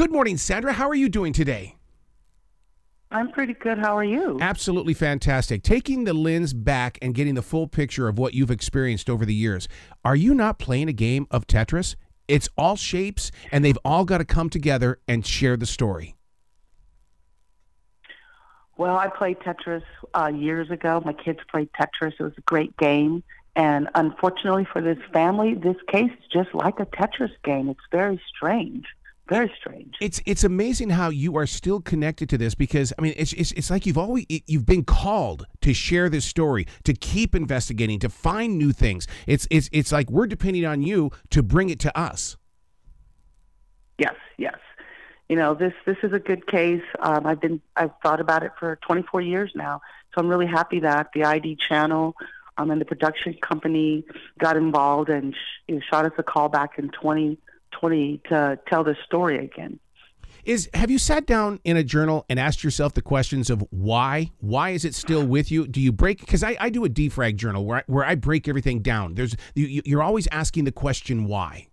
Good morning, Sandra. How are you doing today? I'm pretty good. How are you? Absolutely fantastic. Taking the lens back and getting the full picture of what you've experienced over the years, are you not playing a game of Tetris? It's all shapes, and they've all got to come together and share the story. Well, I played Tetris uh, years ago. My kids played Tetris. It was a great game. And unfortunately for this family, this case is just like a Tetris game. It's very strange. Very strange. It's it's amazing how you are still connected to this because I mean it's it's, it's like you've always you've been called to share this story, to keep investigating, to find new things. It's it's it's like we're depending on you to bring it to us. Yes, yes. You know this this is a good case. Um, I've been I've thought about it for 24 years now, so I'm really happy that the ID channel um, and the production company got involved and sh- shot us a call back in 20- 20 to tell this story again. Is have you sat down in a journal and asked yourself the questions of why? Why is it still with you? Do you break? Because I, I do a defrag journal where I, where I break everything down. There's you, you're always asking the question why.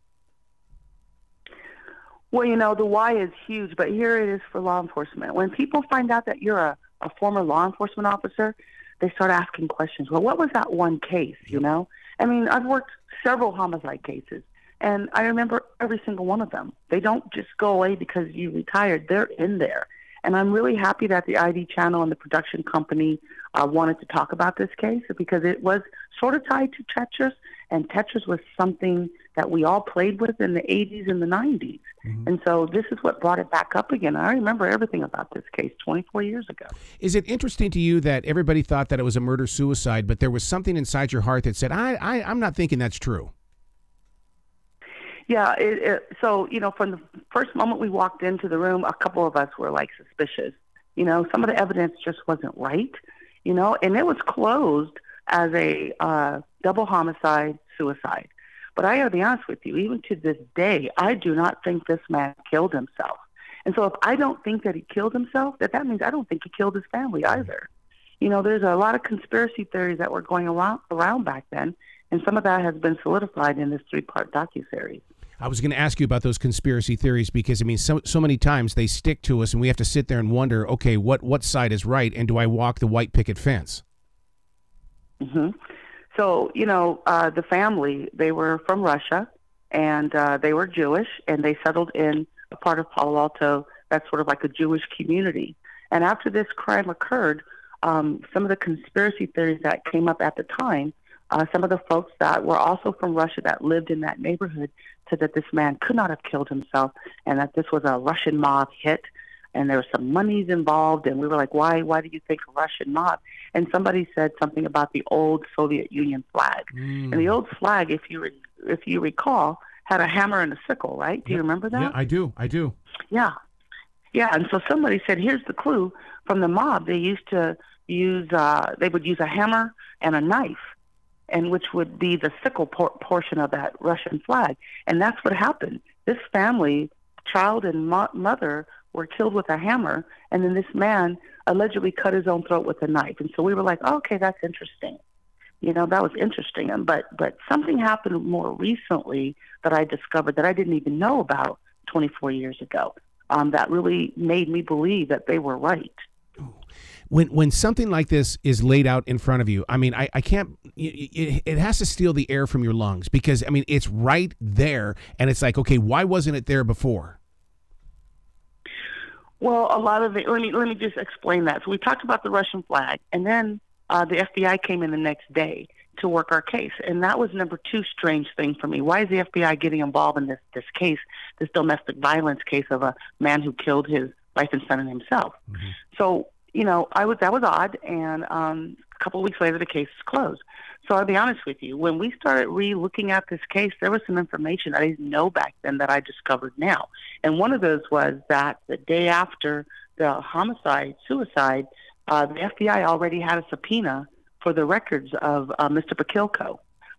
Well, you know the why is huge, but here it is for law enforcement. When people find out that you're a, a former law enforcement officer, they start asking questions. Well, what was that one case? You know, I mean, I've worked several homicide cases. And I remember every single one of them. They don't just go away because you retired. They're in there. And I'm really happy that the ID channel and the production company uh, wanted to talk about this case because it was sort of tied to Tetris, and Tetris was something that we all played with in the 80s and the 90s. Mm-hmm. And so this is what brought it back up again. I remember everything about this case 24 years ago. Is it interesting to you that everybody thought that it was a murder suicide, but there was something inside your heart that said, I, I, I'm not thinking that's true? Yeah, it, it, so you know, from the first moment we walked into the room, a couple of us were like suspicious. You know, some of the evidence just wasn't right. You know, and it was closed as a uh, double homicide suicide. But I got to be honest with you, even to this day, I do not think this man killed himself. And so if I don't think that he killed himself, that that means I don't think he killed his family either. You know, there's a lot of conspiracy theories that were going around, around back then, and some of that has been solidified in this three-part docu-series. I was going to ask you about those conspiracy theories because I mean, so so many times they stick to us, and we have to sit there and wonder, okay, what what side is right, and do I walk the white picket fence? hmm So you know, uh, the family they were from Russia, and uh, they were Jewish, and they settled in a part of Palo Alto that's sort of like a Jewish community. And after this crime occurred, um, some of the conspiracy theories that came up at the time uh, some of the folks that were also from Russia that lived in that neighborhood said that this man could not have killed himself and that this was a Russian mob hit and there was some monies involved and we were like why why do you think Russian mob? And somebody said something about the old Soviet Union flag. Mm. and the old flag if you re- if you recall had a hammer and a sickle right? Do yep. you remember that? Yeah I do. I do. Yeah. Yeah and so somebody said here's the clue from the mob. They used to use uh they would use a hammer and a knife and which would be the sickle por- portion of that Russian flag. And that's what happened. This family, child and mo- mother, were killed with a hammer, and then this man allegedly cut his own throat with a knife. And so we were like, oh, okay, that's interesting. You know, that was interesting. And but but something happened more recently that I discovered that I didn't even know about 24 years ago. Um, that really made me believe that they were right when when something like this is laid out in front of you, I mean, I, I can't. It, it has to steal the air from your lungs because I mean, it's right there, and it's like, okay, why wasn't it there before? Well, a lot of it. Let me let me just explain that. So we talked about the Russian flag, and then uh, the FBI came in the next day to work our case, and that was number two strange thing for me. Why is the FBI getting involved in this this case, this domestic violence case of a man who killed his wife and son and himself? Mm-hmm. So you know, I was that was odd, and um, a couple of weeks later, the case is closed. So I'll be honest with you, when we started re-looking at this case, there was some information I didn't know back then that I discovered now, and one of those was that the day after the homicide, suicide, uh, the FBI already had a subpoena for the records of uh, Mr. Pokhilko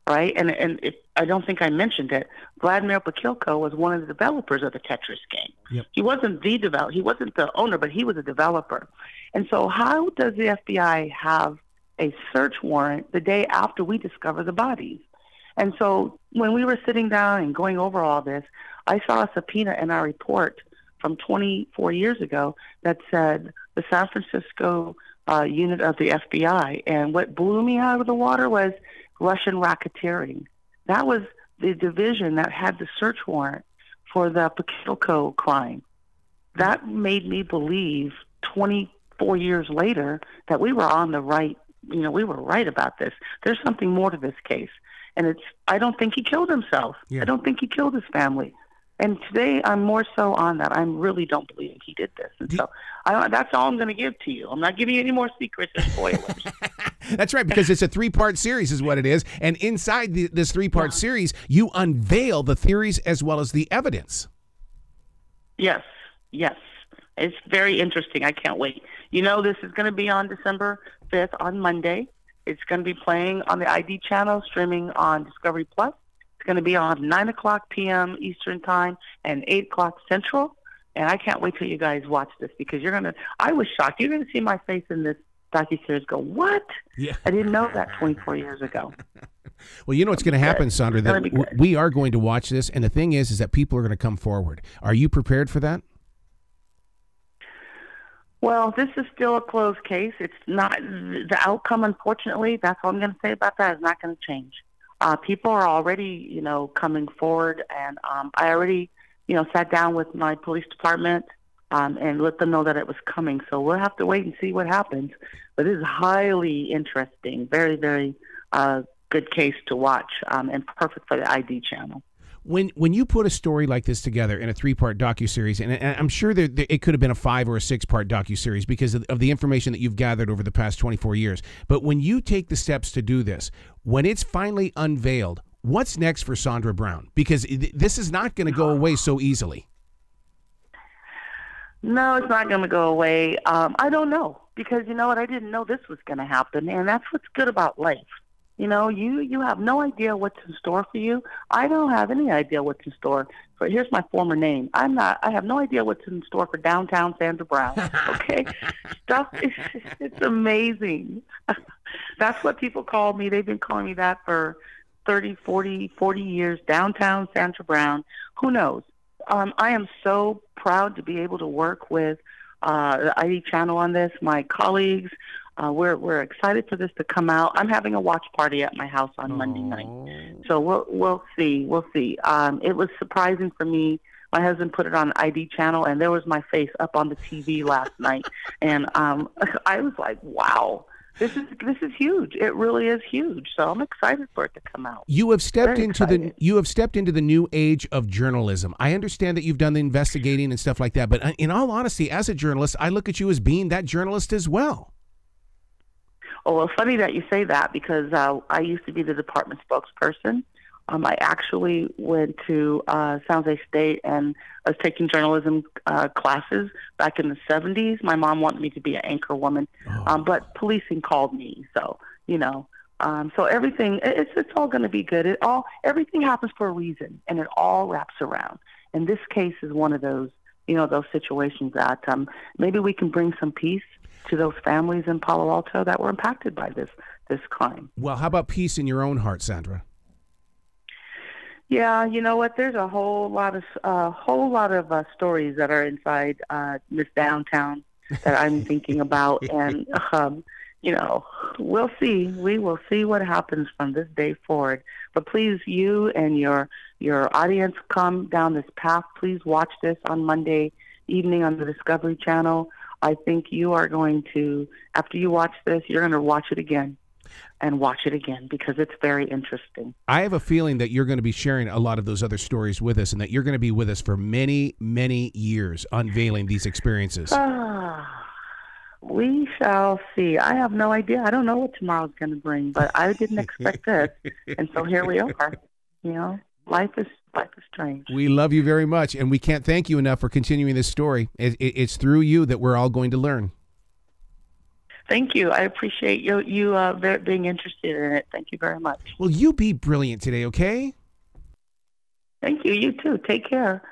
right? And and if, I don't think I mentioned it. Vladimir Pokhilko was one of the developers of the Tetris game. Yep. He wasn't the develop. He wasn't the owner, but he was a developer. And so, how does the FBI have a search warrant the day after we discover the bodies? And so, when we were sitting down and going over all this, I saw a subpoena in our report from 24 years ago that said the San Francisco uh, unit of the FBI. And what blew me out of the water was Russian racketeering. That was the division that had the search warrant for the Pokhilko crime. That made me believe 24 years later that we were on the right, you know, we were right about this. There's something more to this case. And it's, I don't think he killed himself. Yeah. I don't think he killed his family. And today I'm more so on that. I really don't believe he did this. And so I, that's all I'm going to give to you. I'm not giving you any more secrets or spoilers. That's right, because it's a three part series, is what it is. And inside the, this three part series, you unveil the theories as well as the evidence. Yes, yes. It's very interesting. I can't wait. You know, this is going to be on December 5th on Monday. It's going to be playing on the ID channel, streaming on Discovery Plus. Going to be on 9 o'clock p.m. Eastern Time and 8 o'clock Central. And I can't wait till you guys watch this because you're going to, I was shocked. You're going to see my face in this docuseries go, what? Yeah. I didn't know that 24 years ago. Well, you know what's going to happen, Sandra, that gonna be w- good. we are going to watch this. And the thing is, is that people are going to come forward. Are you prepared for that? Well, this is still a closed case. It's not the outcome. Unfortunately, that's all I'm going to say about that. Is not going to change. Uh, people are already, you know, coming forward, and um, I already, you know, sat down with my police department um, and let them know that it was coming. So we'll have to wait and see what happens. But it is highly interesting, very, very uh, good case to watch, um, and perfect for the ID channel. When when you put a story like this together in a three part docu series, and, I'm sure there, there- it could have been a five or a six part docu series because of, of the information that you've gathered over the past 24 years. But when you take the steps to do this, when it's finally unveiled, what's next for Sandra Brown? Because this is not going to go away so easily. No, it's not going to go away. Um, I don't know because you know what? I didn't know this was going to happen, and that's what's good about life. You know, you you have no idea what's in store for you. I don't have any idea what's in store. For here's my former name. I'm not. I have no idea what's in store for downtown Sandra Brown. Okay, stuff. Is, it's amazing. that's what people call me. They've been calling me that for 30, 40, 40 years. Downtown Sandra Brown. Who knows? Um, I am so proud to be able to work with uh, the ID channel on this. My colleagues, uh, we're we're excited for this to come out. I'm having a watch party at my house on Monday night, so we'll we'll see, we'll see. Um, it was surprising for me. My husband put it on ID channel, and there was my face up on the TV last night, and um, I was like, "Wow, this is this is huge. It really is huge." So I'm excited for it to come out. You have stepped Very into the you have stepped into the new age of journalism. I understand that you've done the investigating and stuff like that, but uh, in all honesty, as a journalist, I look at you as being that journalist as well. Oh, well, funny that you say that because uh, I used to be the department spokesperson. Um, I actually went to uh, San Jose State and I was taking journalism uh, classes back in the 70s. My mom wanted me to be an anchor woman, um, but policing called me. So, you know, um, so everything, it's, it's all going to be good. It all, everything happens for a reason and it all wraps around. And this case is one of those, you know, those situations that um, maybe we can bring some peace to those families in Palo Alto that were impacted by this this crime. Well, how about peace in your own heart, Sandra? Yeah, you know what? There's a whole lot of a whole lot of uh, stories that are inside uh, this downtown that I'm thinking about, and um, you know, we'll see. We will see what happens from this day forward. But please, you and your your audience, come down this path. Please watch this on Monday evening on the Discovery Channel. I think you are going to, after you watch this, you're going to watch it again and watch it again because it's very interesting. I have a feeling that you're going to be sharing a lot of those other stories with us, and that you're going to be with us for many, many years, unveiling these experiences. We shall see. I have no idea. I don't know what tomorrow's going to bring, but I didn't expect this, and so here we are. You know, life is life is strange. We love you very much, and we can't thank you enough for continuing this story. It, it, it's through you that we're all going to learn. Thank you. I appreciate you you uh, being interested in it. Thank you very much. Will you be brilliant today, okay? Thank you. You too. Take care.